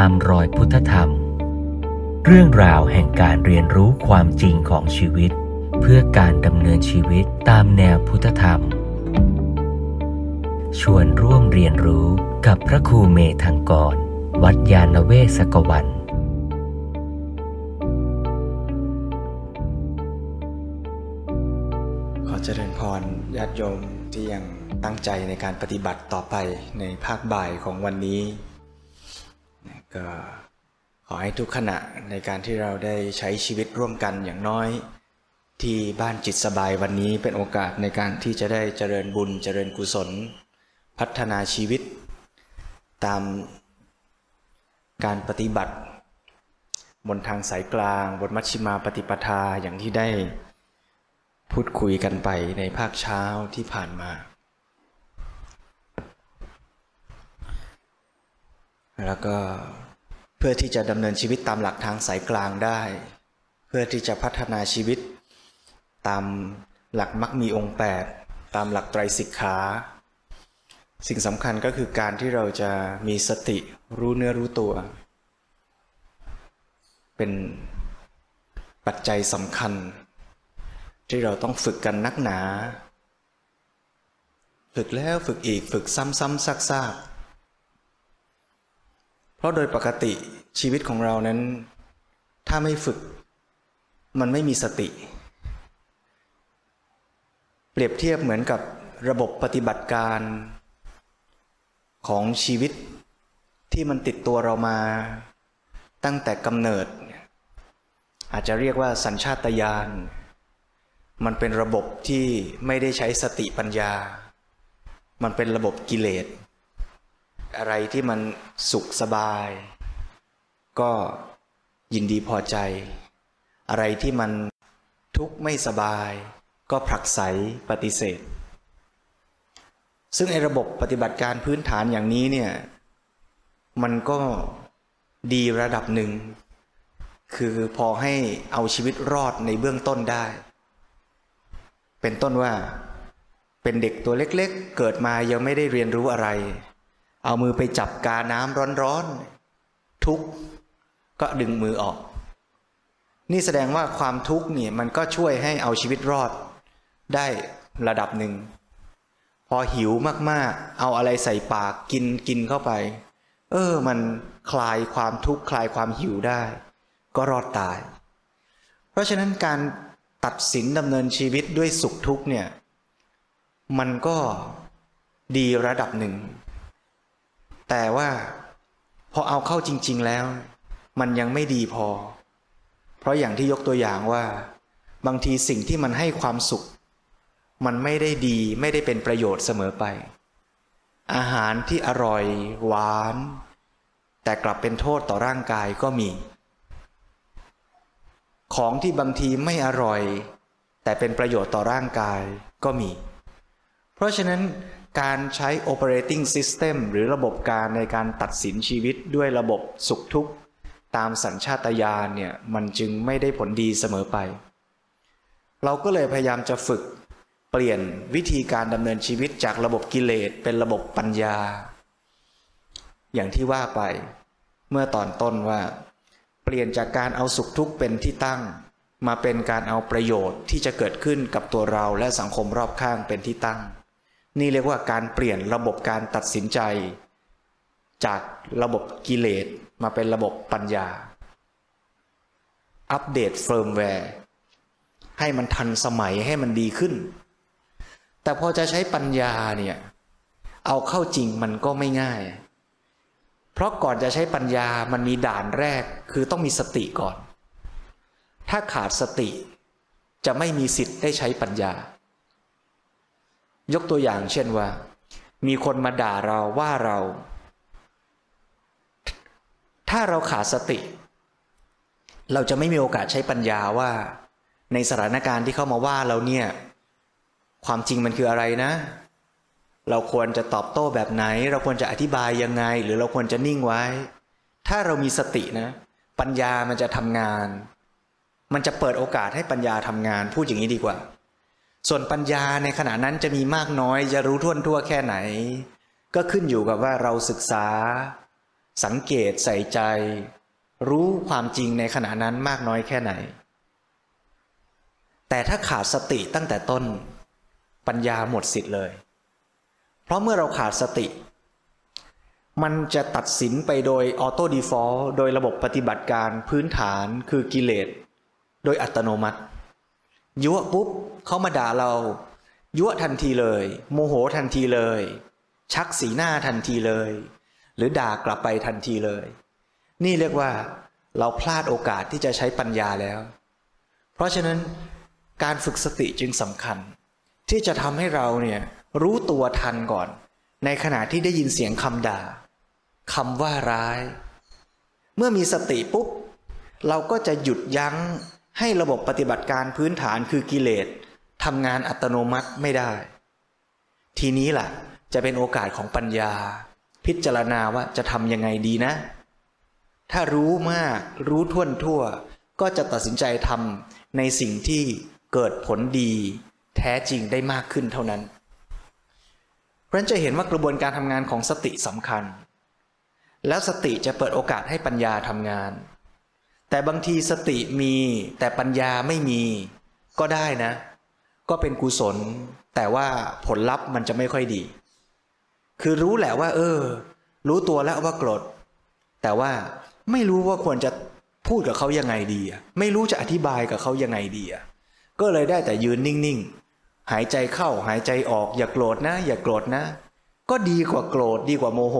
ตามรอยพุทธธรรม เรื่องราวแห่งการเรียนรู้ความจริงของชีวิต เพื่อการดำเนินชีวิตตามแนวพุทธธรรม ชวนร่วมเรียนรู้กับพระครูเมธังกร วัดยาณเวศกวันขอเจริญพรญาติโยมที่ยังตั้งใจในการปฏิบัติต่อไปในภาคบ่ายของวันนี้ ก็ขอให้ทุกขณะในการที่เราได้ใช้ชีวิตร่วมกันอย่างน้อย ที่บ้านจิตสบายวันนี้เป็นโอกาสในการที่จะได้เจริญบุญเจริญกุศล พัฒนาชีวิต ตามการปฏิบัติ บนทางสายกลาง บนมัชฌิมาปฏิปทาอย่างที่ได้พูดคุยกันไปในภาคเช้าที่ผ่านมา แล้วก็ พื่อที่จะดำเนินชีวิตตามหลักทางสายกลางได้ เพื่อที่จะพัฒนาชีวิต ตามหลักมักมีองค์ 8 ตามหลักไตรสิกขา สิ่งสำคัญก็คือการที่เราจะมีสติรู้เนื้อรู้ตัว เป็นปัจจัยสำคัญ ที่เราต้องฝึกกันนักหนา ฝึกแล้วฝึกอีกฝึกซ้ำๆซากๆเพ ราะโดยปกติชีวิตของเรานั้น ถ้าไม่ฝึก มันไม่มีสติ เปรียบเทียบเหมือนกับระบบปฏิบัติการ ของชีวิตที่มันติดตัวเรามาตั้งแต่กำเนิด อาจจะเรียกว่าสัญชาตญาณมันเป็นระบบที่ไม่ได้ใช้สติปัญญา มันเป็นระบบกิเลส อะไรที่มันสุขสบาย ก็ยินดีพอใจ อะไรที่มันทุกข์ไม่สบาย ก็ผลักไสปฏิเสธ ซึ่งไอ้ระบบปฏิบัติการพื้นฐานอย่างนี้เนี่ย มันก็ดีระดับหนึ่ง คือพอให้เอาชีวิตรอดในเบื้องต้นได้ เป็นต้นว่าเป็นเด็กตัวเล็กๆ เกิดมายังไม่ได้เรียนรู้อะไร เอามือไปจับกาน้ำร้อนๆ ทุกข์ก็ดึงมือออก นี่แสดงว่าความทุกข์นี่มันก็ช่วยให้เอาชีวิตรอด ได้ระดับหนึ่ง พอหิวมากๆ เอาอะไรใส่ปากกินกินเข้าไป เออ มันคลายความทุกข์คลายความหิวได้ ก็รอดตาย เพราะฉะนั้นการตัดสินดำเนินชีวิตด้วยสุขทุกข์เนี่ย มันก็ดีระดับหนึ่ง แต่ว่าพอเอาเข้าจริง ๆแล้ว มันยังไม่ดีพอ เพราะอย่างที่ยกตัวอย่างว่า บางทีสิ่งที่มันให้ความสุข มันไม่ได้ดีไม่ได้เป็นประโยชน์เสมอไป อาหารที่อร่อย หวาน แต่กลับเป็นโทษต่อร่างกายก็มี ของที่บางทีไม่อร่อย แต่เป็นประโยชน์ต่อร่างกายก็มี เพราะฉะนั้น การใช้ operating system หรือระบบการในการตัดสินชีวิตด้วยระบบสุขทุกข์ ตามสัญชาตญาณเนี่ยมันจึงไม่ได้ผลดีเสมอไป เราก็เลยพยายามจะฝึกเปลี่ยนวิธีการดำเนินชีวิตจากระบบกิเลสเป็นระบบปัญญา อย่างที่ว่าไปเมื่อตอนต้นว่า เปลี่ยนจากการเอาสุขทุกข์เป็นที่ตั้ง มาเป็นการเอาประโยชน์ที่จะเกิดขึ้นกับตัวเราและสังคมรอบข้างเป็นที่ตั้ง นี่เรียกว่าการเปลี่ยนระบบการตัดสินใจ จากระบบกิเลสมาเป็นระบบปัญญา อัปเดตเฟิร์มแวร์ให้มันทันสมัยให้มันดีขึ้น แต่พอจะใช้ปัญญาเนี่ย เอาเข้าจริงมันก็ไม่ง่าย เพราะก่อนจะใช้ปัญญามันมีด่านแรกคือต้องมีสติก่อน ถ้าขาดสติจะไม่มีสิทธิ์ได้ใช้ปัญญา ยกตัวอย่างเช่นว่า มีคนมาด่าเราว่าเรา ถ้าเราขาดสติ เราจะไม่มีโอกาสใช้ปัญญาว่า ในสถานการณ์ที่เข้ามาว่าเราเนี่ย ความจริงมันคืออะไรนะ เราควรจะตอบโต้แบบไหน เราควรจะอธิบายยังไง หรือเราควรจะนิ่งไว้ ถ้าเรามีสตินะ ปัญญามันจะทำงาน มันจะเปิดโอกาสให้ปัญญาทำงาน พูดอย่างนี้ดีกว่า ส่วนปัญญาในขณะนั้นจะมีมากน้อยจะรู้ท่วนทั่วแค่ไหน ก็ขึ้นอยู่กับว่าเราศึกษา สังเกตใส่ใจ รู้ความจริงในขณะนั้นมากน้อยแค่ไหน แต่ถ้าขาดสติตั้งแต่ต้น ปัญญาหมดสิทธิ์เลย เพราะเมื่อเราขาดสติ มันจะตัดสินไปโดยออโต้ดีฟอลโดยระบบปฏิบัติการพื้นฐานคือกิเลส โดยอัตโนมัติ ยั่วปุ๊บเขามาด่าเรา ยั่วทันทีเลย โมโหทันทีเลย ชักสีหน้าทันทีเลย หรือด่ากลับไปทันทีเลย นี่เรียกว่า เราพลาดโอกาสที่จะใช้ปัญญาแล้ว เพราะฉะนั้นการฝึกสติจึงสำคัญ ที่จะทำให้เราเนี่ยรู้ตัวทันก่อน ในขณะที่ได้ยินเสียงคำด่าคำว่าร้าย เมื่อมีสติปุ๊บ เราก็จะหยุดยั้ง ให้ระบบปฏิบัติการพื้นฐานคือกิเลสทำงานอัตโนมัติไม่ได้ ทีนี้ล่ะ จะเป็นโอกาสของปัญญา พิจารณาว่าจะทำยังไงดีนะ ถ้ารู้มากรู้ท่วนทั่ว ก็จะตัดสินใจทำในสิ่งที่เกิดผลดี แท้จริงได้มากขึ้นเท่านั้นเพราะฉะนั้นจะเห็นว่ากระบวนการทำงานของสติสำคัญ แล้วสติจะเปิดโอกาสให้ปัญญาทำงาน แต่บางทีสติมีแต่ปัญญาไม่มี ก็ได้นะ ก็เป็นกุศล แต่ว่าผลลัพธ์มันจะไม่ค่อยดี คือรู้แหละว่า เออ รู้ตัวแล้วว่าโกรธแต่ว่าไม่รู้ว่าควรจะพูดกับเขายังไงดีไม่รู้จะอธิบายกับเขายังไงดีก็เลยได้แต่ยืนนิ่งๆ หายใจเข้าหายใจออก อย่าโกรธนะ อย่าโกรธนะ ก็ดีกว่าโกรธดีกว่าโมโห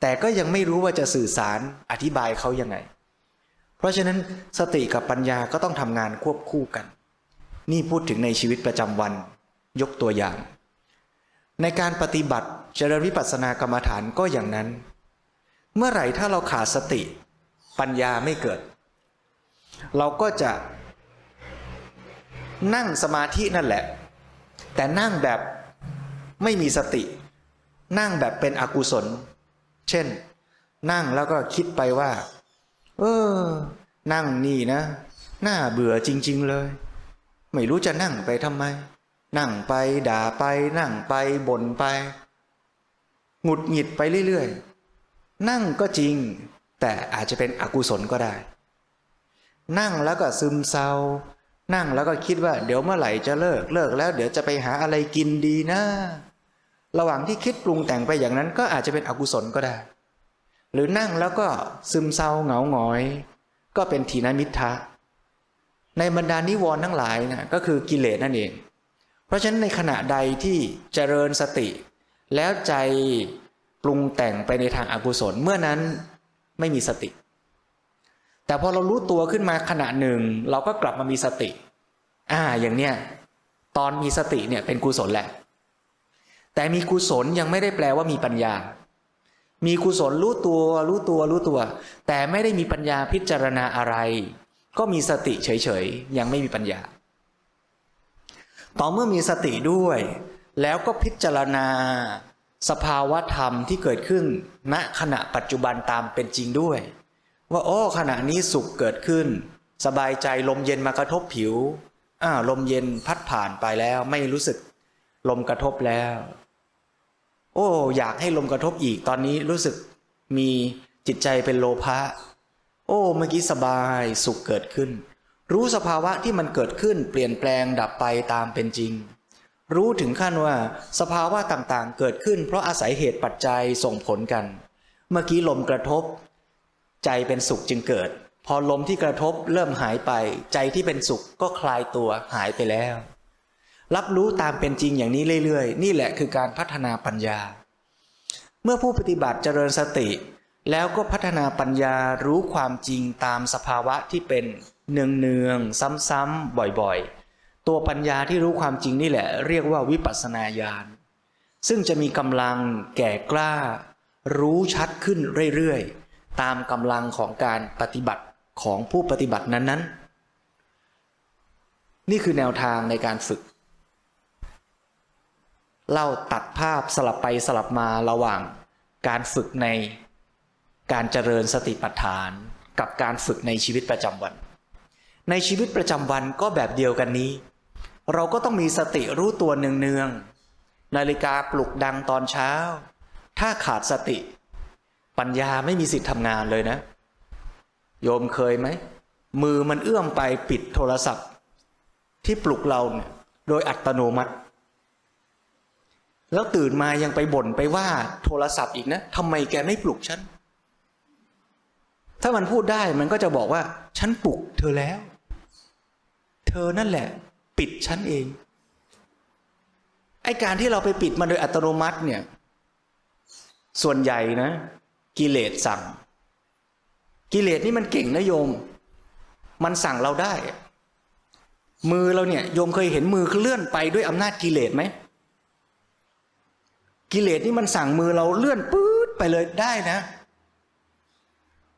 แต่ก็ยังไม่รู้ว่าจะสื่อสารอธิบายเขายังไง ราะฉะนั้นสติกับปัญญาก็ต้องทำงานควบคู่กัน นี่พูดถึงในชีวิตประจำวัน ยกตัวอย่าง ในการปฏิบัติเจริญวิปัสสนากรรมฐานก็อย่างนั้น เมื่อไหร่ถ้าเราขาดสติ ปัญญาไม่เกิด เราก็จะนั่งสมาธินั่นแหละ แต่นั่งแบบไม่มีสติ นั่งแบบเป็นอกุศล เช่น นั่งแล้วก็คิดไปว่า เออ นั่งนี่นะ น่าเบื่อจริง ๆเลย ไม่รู้จะนั่งไปทำไม นั่งไปด่าไปนั่งไปบ่นไปหงุดหงิดไปเรื่อยๆ นั่งก็จริง แต่อาจจะเป็นอกุศลก็ได้ นั่งแล้วก็ซึมเศร้า นั่งแล้วก็คิดว่าเดี๋ยวเมื่อไหร่จะเลิกเลิกแล้ว เดี๋ยวจะไปหาอะไรกินดีนะ ระหว่างที่คิดปรุงแต่งไปอย่างนั้นก็อาจจะเป็นอกุศลก็ได้ หรือนั่งแล้วก็ซึมเศร้าเหงาหงอย ก็เป็นทีนมิทะในบรรดานิวรณ์ทั้งหลายนะก็คือกิเลสนั่นเอง เพราะฉะนั้นในขณะใดที่เจริญสติ แล้วใจปรุงแต่งไปในทางอากุศลเมื่อนั้นไม่มีสติ แต่พอเรารู้ตัวขึ้นมาขณะหนึ่ง เราก็กลับมามีสติ อ่าอย่างเนี้ยตอนมีสติเนี่ยเป็นกุศลแหละ แต่มีกุศลยังไม่ได้แปลว่ามีปัญญา มีกุศลรู้ตัวรู้ตัวรู้ตัว แต่ไม่ได้มีปัญญาพิจารณาอะไร ก็มีสติเฉยๆ ยังไม่มีปัญญา ต่อเมื่อมีสติด้วย แล้วก็พิจารณาสภาวะธรรมที่เกิดขึ้น ณขณะปัจจุบันตามเป็นจริงด้วย ว่าโอ้ขณะนี้สุขเกิดขึ้น สบายใจลมเย็นมากระทบผิวอ่าลมเย็นพัดผ่านไปแล้วไม่รู้สึก ลมกระทบแล้ว โอ้ อยากให้ลมกระทบอีกตอนนี้รู้สึกมีจิตใจเป็นโลภะโอ้เมื่อกี้สบายสุขเกิดขึ้น รู้สภาวะที่มันเกิดขึ้นเปลี่ยนแปลงดับไปตามเป็นจริง รู้ถึงขั้นว่าสภาวะต่างๆ เกิดขึ้น เพราะอาศัยเหตุปัจจัยส่งผลกัน เมื่อกี้ลมกระทบ ใจเป็นสุขจึงเกิด พอลมที่กระทบเริ่มหายไป ใจที่เป็นสุขก็คลายตัวหายไปแล้ว รับรู้ตามเป็นจริงอย่างนี้เรื่อยๆ นี่แหละคือการพัฒนาปัญญา เมื่อผู้ปฏิบัติเจริญสติ แล้วก็พัฒนาปัญญารู้ความจริงตามสภาวะที่เป็นเนืองๆซ้ำๆบ่อยๆ ตัวปัญญาที่รู้ความจริงนี่แหละ เรียกว่าวิปัสสนาญาณซึ่งจะมีกำลังแก่กล้า รู้ชัดขึ้นเรื่อยๆ ตามกำลังของการปฏิบัติของผู้ปฏิบัตินั้นๆ นี่คือแนวทางในการฝึก เล่าตัดภาพสลับไปสลับมาระหว่างการฝึกในการเจริญสติปัฏฐาน กับการฝึกในชีวิตประจำวัน ในชีวิตประจำวันก็แบบเดียวกันนี้ เราก็ต้องมีสติรู้ตัวเนืองๆนาฬิกาปลุกดังตอนเช้า ถ้าขาดสติ ปัญญาไม่มีสิทธิ์ทำงานเลยนะ โยมเคยไหม มือมันเอื้อมไปปิดโทรศัพท์ ที่ปลุกเราเนี่ยโดยอัตโนมัติ แล้วตื่นมายังไปบ่นไปว่าโทรศัพท์อีกนะทำไมแกไม่ปลุกฉัน ถ้ามันพูดได้มันก็จะบอกว่า ฉันปลุกเธอแล้ว เธอนั่นแหละ ปิดฉันเอง ไอการที่เราไปปิดมันโดยอัตโนมัติเนี่ย ส่วนใหญ่นะ กิเลสสั่ง กิเลสนี่มันเก่งนะโยม มันสั่งเราได้ มือเราเนี่ยโยมเคยเห็นมือเลื่อนไปด้วยอำนาจกิเลสไหม กิเลสนี่มันสั่งมือเราเลื่อนปื๊ดไปเลยได้นะ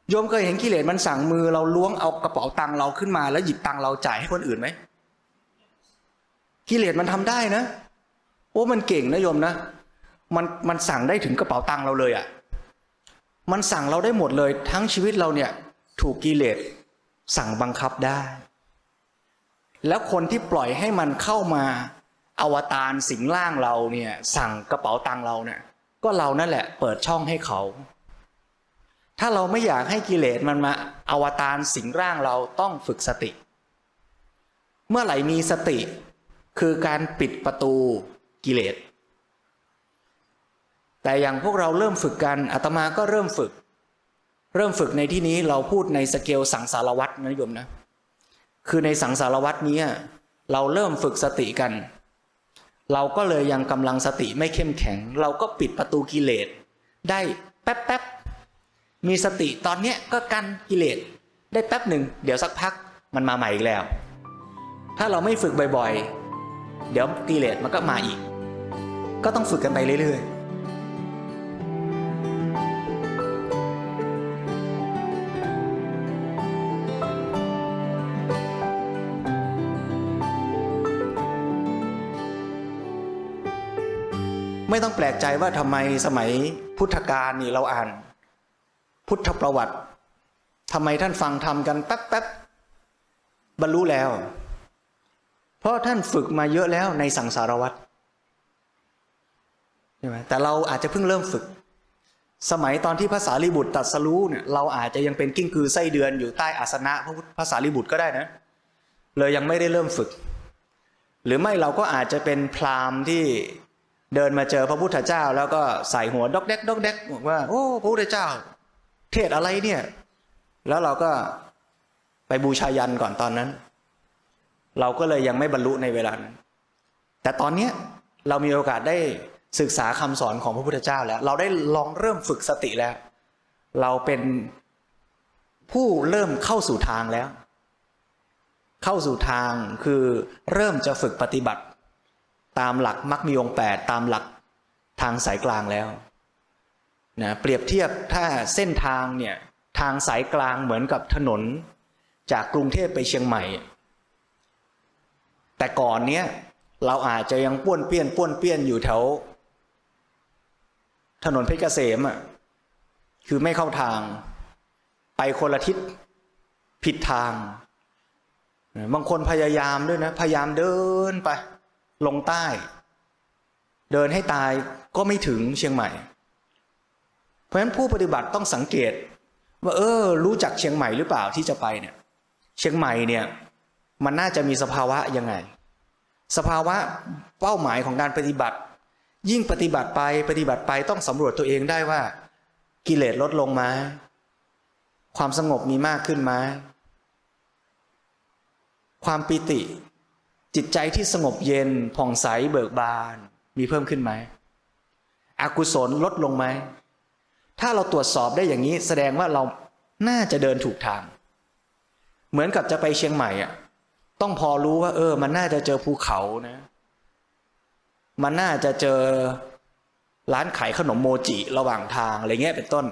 โยมเคยเห็นกิเลสมันสั่งมือเราล้วงเอากระเป๋าตังเราขึ้นมา แล้วหยิบตังเราจ่ายให้คนอื่นไหมกิเลสมันทำได้นะ โอ้มันเก่งนะโยมนะ มันมันสั่งได้ถึงกระเป๋าตังเราเลยอะ่ะ มันสั่งเราได้หมดเลย ทั้งชีวิตเราเนี่ย ถูกกิเลสสั่งบังคับได้ แล้วคนที่ปล่อยให้มันเข้ามา อวตารสิงร่างเราเนี่ย สั่งกระเป๋าตังเราเนี่ย ก็เรานั่นแหละ เปิดช่องให้เขา ถ้าเราไม่อยากให้กิเลสมันมาอวตารสิงร่างเราต้องฝึกสติ เมื่อไหร่มีสติ คือการปิดประตูกิเลสแต่อย่างพวกเราเริ่มฝึกกันอาตมาก็เริ่มฝึก เริ่มฝึกในที่นี้เราพูดในสเกลสังสารวัตรนะโยมนะ คือในสังสารวัตรนี้เราเริ่มฝึกสติกัน เราก็เลยยังกำลังสติไม่เข้มแข็ง เราก็ปิดประตูกิเลสได้แป๊บแป๊บมีสติตอนเนี้ยก็กันกิเลสได้แป๊บหนึ่งเดี๋ยวสักพักมันมาใหม่อีกแล้ว ถ้าเราไม่ฝึกบ่อยๆ เดี๋ยวกิเลสมันก็มาอีก ก็ต้องฝึกกันไปเรื่อยๆ ไม่ต้องแปลกใจว่าทำไมสมัยพุทธกาลนี่เราอ่าน พุทธประวัติทำไมท่านฟังทำกันแป๊บๆบรรลุแล้ว เพราะท่านฝึกมาเยอะแล้วในสังสารวัตรใช่ไหมแต่เราอาจจะเพิ่งเริ่มฝึก สมัยตอนที่ภาษาลิบุตรตัดสรู้เนี่ยเราอาจจะยังเป็นกิ้งกือไส้เดือนอยู่ใต้อาสนะพระภาษาลิบุตรก็ได้นะ เลยยังไม่ได้เริ่มฝึก หรือไม่เราก็อาจจะเป็นพราหมณ์ที่ เดินมาเจอพระพุทธเจ้า แล้วก็ใส่หัวดอกแดกดอกแดกบอกว่า โอ้พระพุทธเจ้า เทศอะไรเนี่ย แล้วเราก็ไปบูชายันก่อนตอนนั้น เราก็เลยยังไม่บรรลุในเวลานั้นแต่ตอนเนี้ยเรามีโอกาสได้ศึกษาคำสอนของพระพุทธเจ้าแล้ว เราได้ลองเริ่มฝึกสติแล้ว เราเป็นผู้เริ่มเข้าสู่ทางแล้ว เข้าสู่ทางคือเริ่มจะฝึกปฏิบัติ ตามหลักมรรคมีองแปดตามหลักทางสายกลางแล้วนะเปรียบเทียบถ้าเส้นทางเนี่ยทางสายกลางเหมือนกับถนนจากกรุงเทพไปเชียงใหม่ แต่ก่อนเนี้ยเราอาจจะยังป้วนเปี้ยนป้วนเปี้ยนอยู่แถว ถนนเพชรเกษมอะคือไม่เข้าทางไปคนละทิศผิดทาง บางคนพยายามด้วยนะ พยายามเดินไป ลงใต้ เดินให้ตายก็ไม่ถึงเชียงใหม่ เพราะฉะนั้นผู้ปฏิบัติต้องสังเกต ว่าเออ รู้จักเชียงใหม่หรือเปล่าที่จะไปเนี่ย เชียงใหม่เนี่ย มันน่าจะมีสภาวะยังไง สภาวะเป้าหมายของการปฏิบัติ ยิ่งปฏิบัติไปปฏิบัติไปต้องสำรวจตัวเองได้ว่า กิเลสลดลงไหมความสงบมีมากขึ้นไหมความปิติ จิตใจที่สงบเย็นผ่องใสเบิกบาน มีเพิ่มขึ้นไหมอกุศลลดลงไหม ถ้าเราตรวจสอบได้อย่างนี้แสดงว่าเราน่าจะเดินถูกทาง เหมือนกับจะไปเชียงใหม่อะ ต้องพอรู้ว่า เออ มันน่าจะเจอภูเขานะ มันน่าจะเจอร้านขายขนมโมจิระหว่างทางอะไรเงี้ยเป็นต้น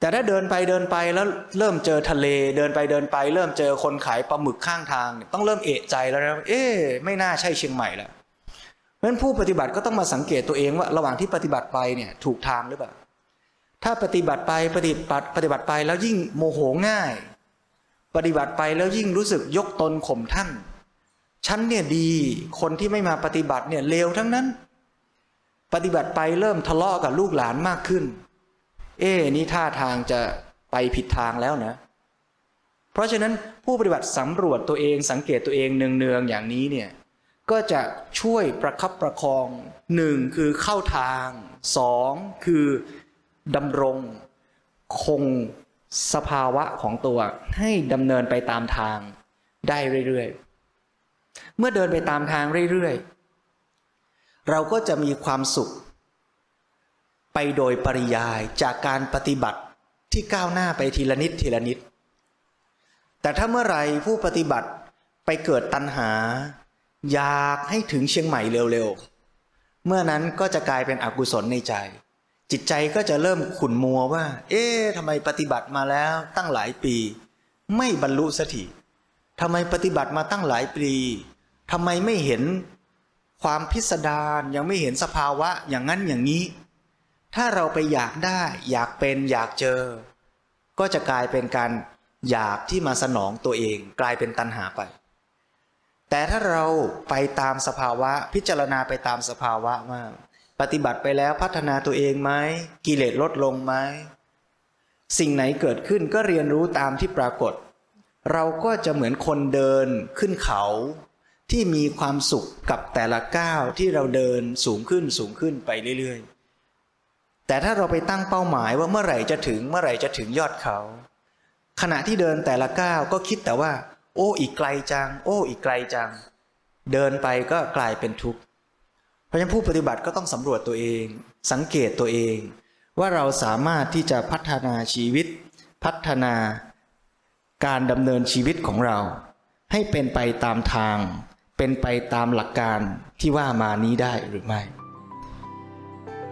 แต่ถ้าเดินไปเดินไปแล้วเริ่มเจอทะเลเดินไปเดินไป เริ่มเจอคนขายปลาหมึกข้างทาง ต้องเริ่มเอะใจแล้วนะเอ๊ไม่น่าใช่เชียงใหม่แล้วเพราะฉะนั้นผู้ปฏิบัติก็ต้องมาสังเกตตัวเองว่าระหว่างที่ปฏิบัติไปเนี่ยถูกทางหรือเปล่าถ้าปฏิบัติไปปฏิบัติปฏิบัติไปแล้วยิ่งโมโหง่าย ปฏิบัติไปแล้วยิ่งรู้สึกยกตนข่มท่านฉันเนี่ยดีคนที่ไม่มาปฏิบัติเนี่ยเลวทั้งนั้น ปฏิบัติไปเริ่มทะเลาะกับลูกหลานมากขึ้น เอ๊นี่ท่าทางจะไปผิดทางแล้วนะ เพราะฉะนั้นผู้ปฏิบัติสำรวจตัวเองสังเกตตัวเองเนืองๆอย่างนี้เนี่ยก็จะช่วยประคับประคองหนึ่งคือเข้าทางสองคือดำรง คงสภาวะของตัว ให้ดำเนินไปตามทางได้เรื่อยๆ เมื่อเดินไปตามทางเรื่อยๆ เราก็จะมีความสุข ไปโดยปริยายจากการปฏิบัติที่ก้าวหน้าไปทีละนิดทีละนิด แต่ถ้าเมื่อไรผู้ปฏิบัติไปเกิดตัณหา อยากให้ถึงเชียงใหม่เร็วๆ เมื่อนั้นก็จะกลายเป็นอกุศลในใจ จิตใจก็จะเริ่มขุ่นมัวว่า เอ๊ะทำไมปฏิบัติมาแล้วตั้งหลายปี ไม่บรรลุสักทีทำไมปฏิบัติมาตั้งหลายปีทำไมไม่เห็นความพิสดารยังไม่เห็นสภาวะอย่างนั้นอย่างนี้ ถ้าเราไปอยากได้ อยากเป็นอยากเจอ ก็จะกลายเป็นการอยากที่มาสนองตัวเอง กลายเป็นตัณหาไป แต่ถ้าเราไปตามสภาวะพิจารณาไปตามสภาวะว่าปฏิบัติไปแล้วพัฒนาตัวเองไหมกิเลสลดลงไหมสิ่งไหนเกิดขึ้นก็เรียนรู้ตามที่ปรากฏ เราก็จะเหมือนคนเดินขึ้นเขา ที่มีความสุขกับแต่ละก้าวที่เราเดินสูงขึ้นสูงขึ้นไปเรื่อย แต่ถ้าเราไปตั้งเป้าหมายว่าเมื่อไหร่จะถึงเมื่อไหร่จะถึงยอดเขา ขณะที่เดินแต่ละก้าวก็คิดแต่ว่า โอ้อีกไกลจัง โอ้อีกไกลจัง เดินไปก็กลายเป็นทุกข์เพราะฉะนั้นผู้ปฏิบัติก็ต้องสำรวจตัวเอง สังเกตตัวเอง ว่าเราสามารถที่จะพัฒนาชีวิต พัฒนา การดำเนินชีวิตของเรา ให้เป็นไปตามทาง เป็นไปตามหลักการที่ว่ามานี้ได้หรือไม่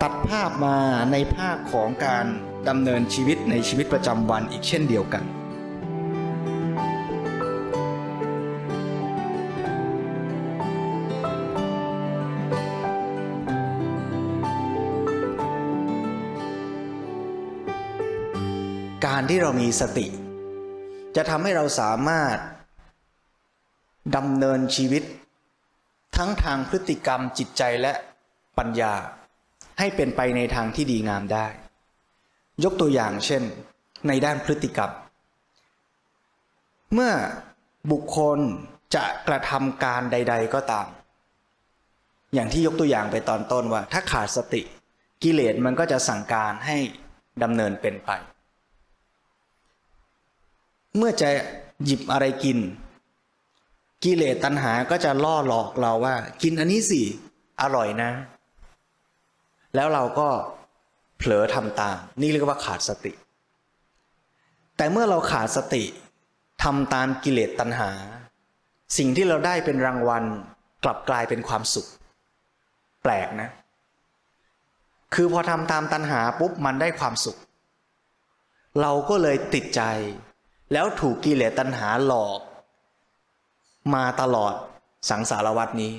ตัดภาพมาในภาคของการดำเนินชีวิตในชีวิตประจำวันอีกเช่นเดียวกัน การที่เรามีสติ จะทำให้เราสามารถดำเนินชีวิต ทั้งทางพฤติกรรมจิตใจและปัญญา ให้เป็นไปในทางที่ดีงามได้ ยกตัวอย่างเช่น ในด้านพฤติกรรม เมื่อบุคคลจะกระทำการใด ๆ ก็ตาม อย่างที่ยกตัวอย่างไปตอนต้นว่า ถ้าขาดสติกิเลสมันก็จะสั่งการให้ดำเนินเป็นไป เมื่อจะหยิบอะไรกิน กิเลสตัณหาก็จะล่อหลอกเราว่า กินอันนี้สิ อร่อยนะ แล้วเราก็เผลอทำตาม นี่เรียกว่าขาดสติ แต่เมื่อเราขาดสติทำตามกิเลสตัณหา สิ่งที่เราได้เป็นรางวัลกลับกลายเป็นความสุข แปลกนะ คือพอทำตามตัณหาปุ๊บมันได้ความสุข เราก็เลยติดใจ แล้วถูกกิเลสตัณหาหลอก มาตลอดสังสารวัตนี้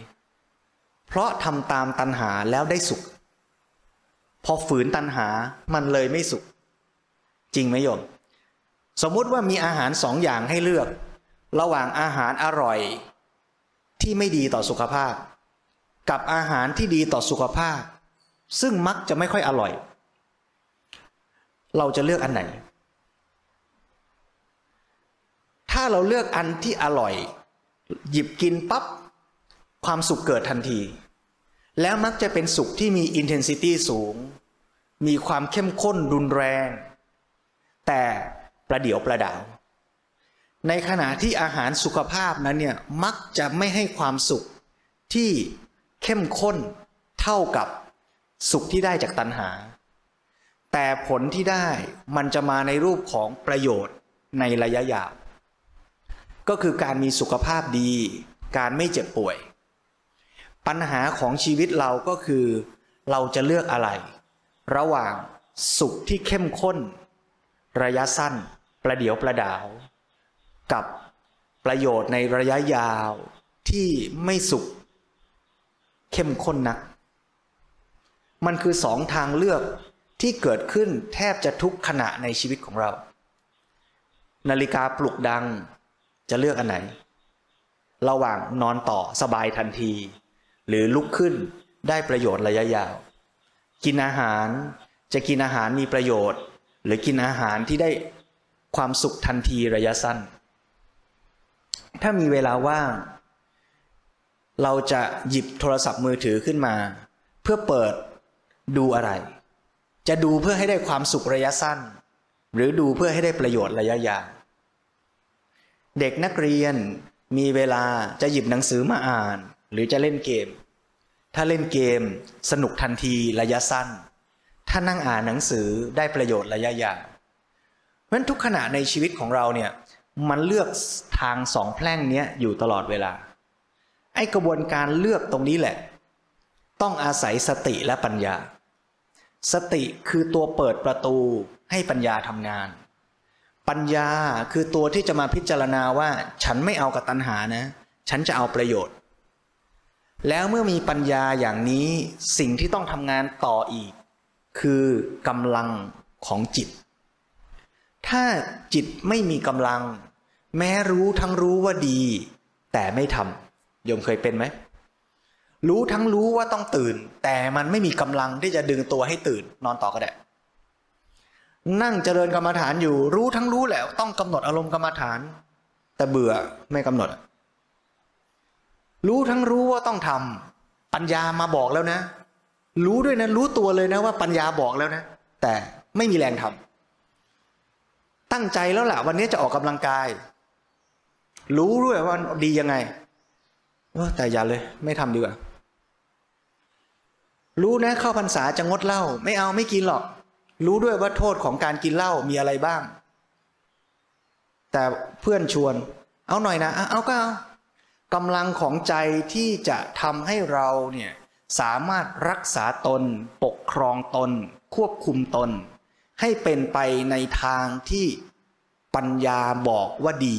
เพราะทำตามตัณหาแล้วได้สุข อฝืนตัณหามันเลยไม่สุข จริงไหมโยม สมมุติว่ามีอาหารสองอย่างให้เลือก ระหว่างอาหารอร่อย ที่ไม่ดีต่อสุขภาพ กับอาหารที่ดีต่อสุขภาพ ซึ่งมักจะไม่ค่อยอร่อย เราจะเลือกอันไหน ถ้าเราเลือกอันที่อร่อย หยิบกินปับ๊บความสุขเกิดทันที แล้วมักจะเป็นสุขที่มีอินเทนซิตี้สูง มีความเข้มข้นรุนแรง แต่ประเดี๋ยวประดาว ในขณะที่อาหารสุขภาพนั้นเนี่ยมักจะไม่ให้ความสุขที่เข้มข้นเท่ากับสุขที่ได้จากตัณหา แต่ผลที่ได้มันจะมาในรูปของประโยชน์ในระยะยาวก็คือการมีสุขภาพดี การไม่เจ็บป่วย ปัญหาของชีวิตเราก็คือ เราจะเลือกอะไร ระหว่างสุขที่เข้มข้น ระยะสั้น ประเดียวประดาว กับประโยชน์ในระยะยาวที่ไม่สุข เข้มข้นนัก มันคือสองทางเลือกที่เกิดขึ้นแทบจะทุกขณะในชีวิตของเรา นาฬิกาปลุกดังจะเลือกอันไหน ระหว่างนอนต่อสบายทันที หรือลุกขึ้นได้ประโยชน์ระยะยาว กินอาหารจะกินอาหารมีประโยชน์ หรือกินอาหารที่ได้ความสุขทันทีระยะสั้น ถ้ามีเวลาว่าง เราจะหยิบโทรศัพท์มือถือขึ้นมา เพื่อเปิดดูอะไร จะดูเพื่อให้ได้ความสุขระยะสั้น หรือดูเพื่อให้ได้ประโยชน์ระยะยาวเด็กนักเรียนมีเวลาจะหยิบหนังสือมาอ่าน หรือจะเล่นเกม ถ้าเล่นเกมสนุกทันทีระยะสั้น ถ้านั่งอ่านหนังสือได้ประโยชน์ระยะยาวเพราะฉะนั้นทุกขณะในชีวิตของเราเนี่ยมันเลือกทางสองแพร่งนี้อยู่ตลอดเวลา ไอ้กระบวนการเลือกตรงนี้แหละ ต้องอาศัยสติและปัญญา สติคือตัวเปิดประตูให้ปัญญาทำงาน ปัญญาคือตัวที่จะมาพิจารณาว่า ฉันไม่เอากับตัณหานะ ฉันจะเอาประโยชน์ แล้วเมื่อมีปัญญาอย่างนี้สิ่งที่ต้องทำงานต่ออีก คือกำลังของจิต ถ้าจิตไม่มีกำลัง แม้รู้ทั้งรู้ว่าดี แต่ไม่ทำโยมเคยเป็นไหม รู้ทั้งรู้ว่าต้องตื่น แต่มันไม่มีกำลังที่จะดึงตัวให้ตื่น นอนต่อก็ได้นั่งเจริญกรรมฐานอยู่ รู้ทั้งรู้แล้วต้องกำหนดอารมณ์กรรมฐาน แต่เบื่อไม่กำหนด รู้ทั้งรู้ว่าต้องทำปัญญามาบอกแล้วนะ รู้ด้วยนะ รู้ตัวเลยนะว่าปัญญาบอกแล้วนะ แต่ไม่มีแรงทำตั้งใจแล้วแหละวันนี้จะออกกำลังกาย รู้ด้วยว่าดียังไงแต่อย่าเลย ไม่ทำดีกว่ารู้นะเข้าพรรษาจะงดเหล้าไม่เอาไม่กินหรอก รู้ด้วยว่าโทษของการกินเหล้ามีอะไรบ้าง แต่เพื่อนชวน เอาหน่อยนะเอาก็เอา กำลังของใจที่จะทำให้เราเนี่ยสามารถรักษาตน ปกครองตน ควบคุมตน ให้เป็นไปในทางที่ปัญญาบอกว่าดี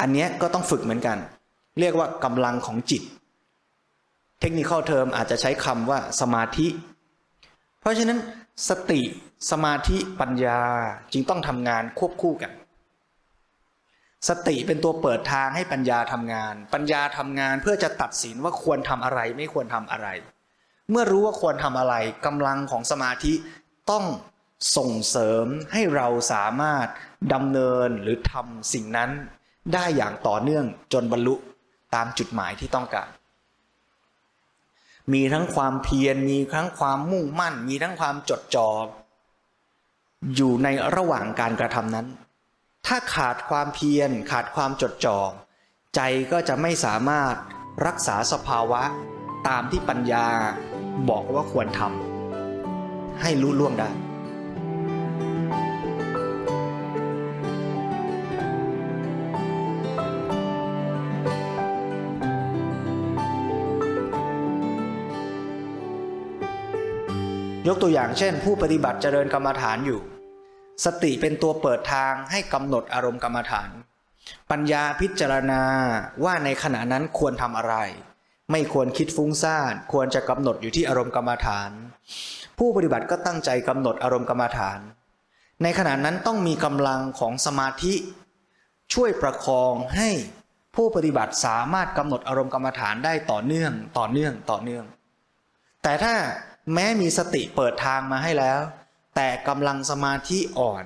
อันนี้ก็ต้องฝึกเหมือนกัน เรียกว่ากำลังของจิต เทคนิคเทอมอาจจะใช้คำว่าสมาธิ เพราะฉะนั้นสติสมาธิปัญญาจึงต้องทำงานควบคู่กัน สติเป็นตัวเปิดทางให้ปัญญาทำงาน ปัญญาทำงานเพื่อจะตัดสินว่าควรทำอะไรไม่ควรทำอะไร เมื่อรู้ว่าควรทำอะไรกำลังของสมาธิต้องส่งเสริมให้เราสามารถดำเนินหรือทำสิ่งนั้น ได้อย่างต่อเนื่องจนบรรลุตามจุดหมายที่ต้องการ มีทั้งความเพียรมีทั้งความมุ่งมั่น มีทั้งความจดจอ่ออยู่ในระหว่างการกระทำนั้น ถ้าขาดความเพียรขาดความจดจอ่อใจก็จะไม่สามารถรักษาสภาวะตามที่ปัญญาบอกว่าควรทำให้รู้ล่วงได้ยกตัวอย่างเช่น ผู้ปฏิบัติเจริญกรรมฐานอยู่ สติเป็นตัวเปิดทางให้กำหนดอารมณ์กรรมฐาน ปัญญาพิจารณาว่าในขณะนั้นควรทำอะไร ไม่ควรคิดฟุ้งซ่านควรจะกำหนดอยู่ที่อารมณ์กรรมฐาน ผู้ปฏิบัติก็ตั้งใจกำหนดอารมณ์กรรมฐาน ในขณะนั้นต้องมีกำลังของสมาธิ ช่วยประคองให้ผู้ปฏิบัติสามารถกำหนดอารมณ์กรรมฐานได้ต่อเนื่องต่อเนื่องต่อเนื่อง แต่ถ้าแม้มีสติเปิดทางมาให้แล้ว แต่กำลังสมาธิอ่อน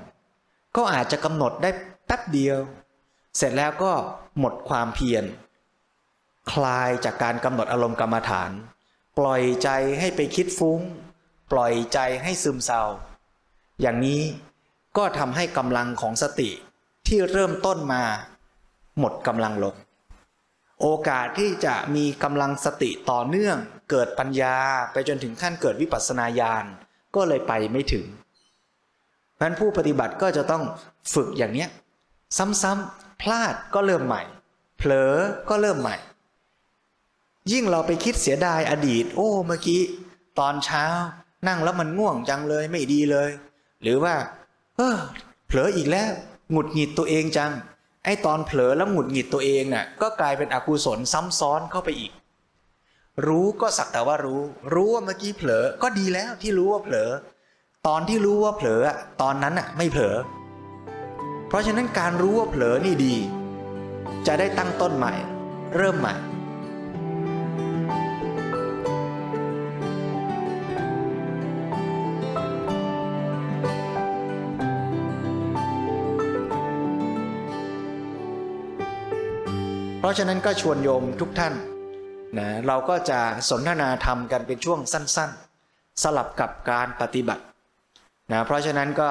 ก็อาจจะกำหนดได้แป๊บเดียว เสร็จแล้วก็หมดความเพียรคลายจากการกำหนดอารมณ์กรรมฐาน ปล่อยใจให้ไปคิดฟุง้ง ปล่อยใจให้ซึมเศร้า อย่างนี้ก็ทำให้กำลังของสติที่เริ่มต้นมา หมดกำลังลง โอกาสที่จะมีกำลังสติต่อเนื่อง เกิดปัญญาไปจนถึงขั้นเกิดวิปัสสนาญาณ ก็เลยไปไม่ถึงเพราะนั้นผู้ปฏิบัติก็จะต้องฝึกอย่างเนี้ยซ้ำๆพลาดก็เริ่มใหม่ เผลอก็เริ่มใหม่ ยิ่งเราไปคิดเสียดายอดีต โอ้เมื่อกี้ ตอนเช้า นั่งแล้วมันง่วงจังเลยไม่ดีเลย หรือว่า เออเผลออีกแล้วหงุดหงิดตัวเองจัง ไอ้ตอนเผลอแล้วหงุดหงิดตัวเองน่ะ ก็กลายเป็นอกุศลซ้ำซ้อนเข้าไปอีก รู้ก็สักแต่ว่ารู้ รู้ว่าเมื่อกี้เผลอ ก็ดีแล้วที่รู้ว่าเผลอ ตอนที่รู้ว่าเผลอตอนนั้นอะไม่เผลอ เพราะฉะนั้นการรู้ว่าเผลอนี่ดี จะได้ตั้งต้นใหม่ เริ่มใหม่เพราะฉะนั้นก็ชวนโยมทุกท่าน นะเราก็จะสนทนาธรรมกันเป็นช่วงสั้น ๆ สลับกับการปฏิบัตินะเพราะฉะนั้นก็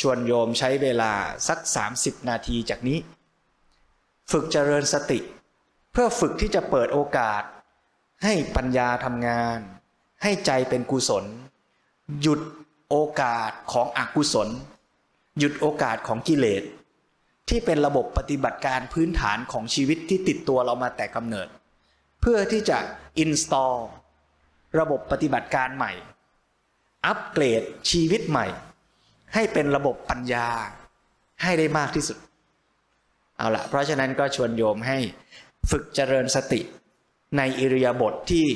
ชวนโยมใช้เวลาสัก 30 นาทีจากนี้ ฝึกเจริญสติ เพื่อฝึกที่จะเปิดโอกาส ให้ปัญญาทำงาน ให้ใจเป็นกุศล หยุดโอกาสของอกุศล หยุดโอกาสของกิเลส ที่เป็นระบบปฏิบัติการพื้นฐานของชีวิตที่ติดตัวเรามาแต่กำเนิด เพื่อที่จะอินสตอลระบบปฏิบัติการใหม่ อัปเกรดชีวิตใหม่ ให้เป็นระบบปัญญาให้ได้มากที่สุด เอาละเพราะฉะนั้นก็ชวนโยมให้ฝึกเจริญสติ ในอิริยาบถทที่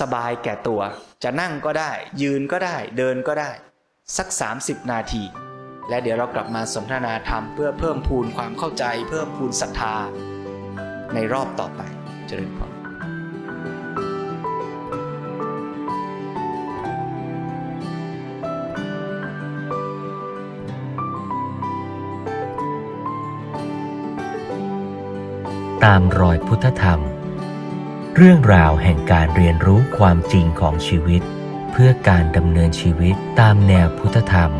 สบายแก่ตัว จะนั่งก็ได้ ยืนก็ได้ เดินก็ได้ สัก 30 นาที และเดี๋ยวเรากลับมาสนทนาธรรมเพื่อเพิ่มพูนความเข้าใจ เพิ่มพูนศรัทธา ในรอบต่อไป เจริญพรตามรอยพุทธธรรม เรื่องราวแห่งการเรียนรู้ความจริงของชีวิต เพื่อการดำเนินชีวิตตามแนวพุทธธรรม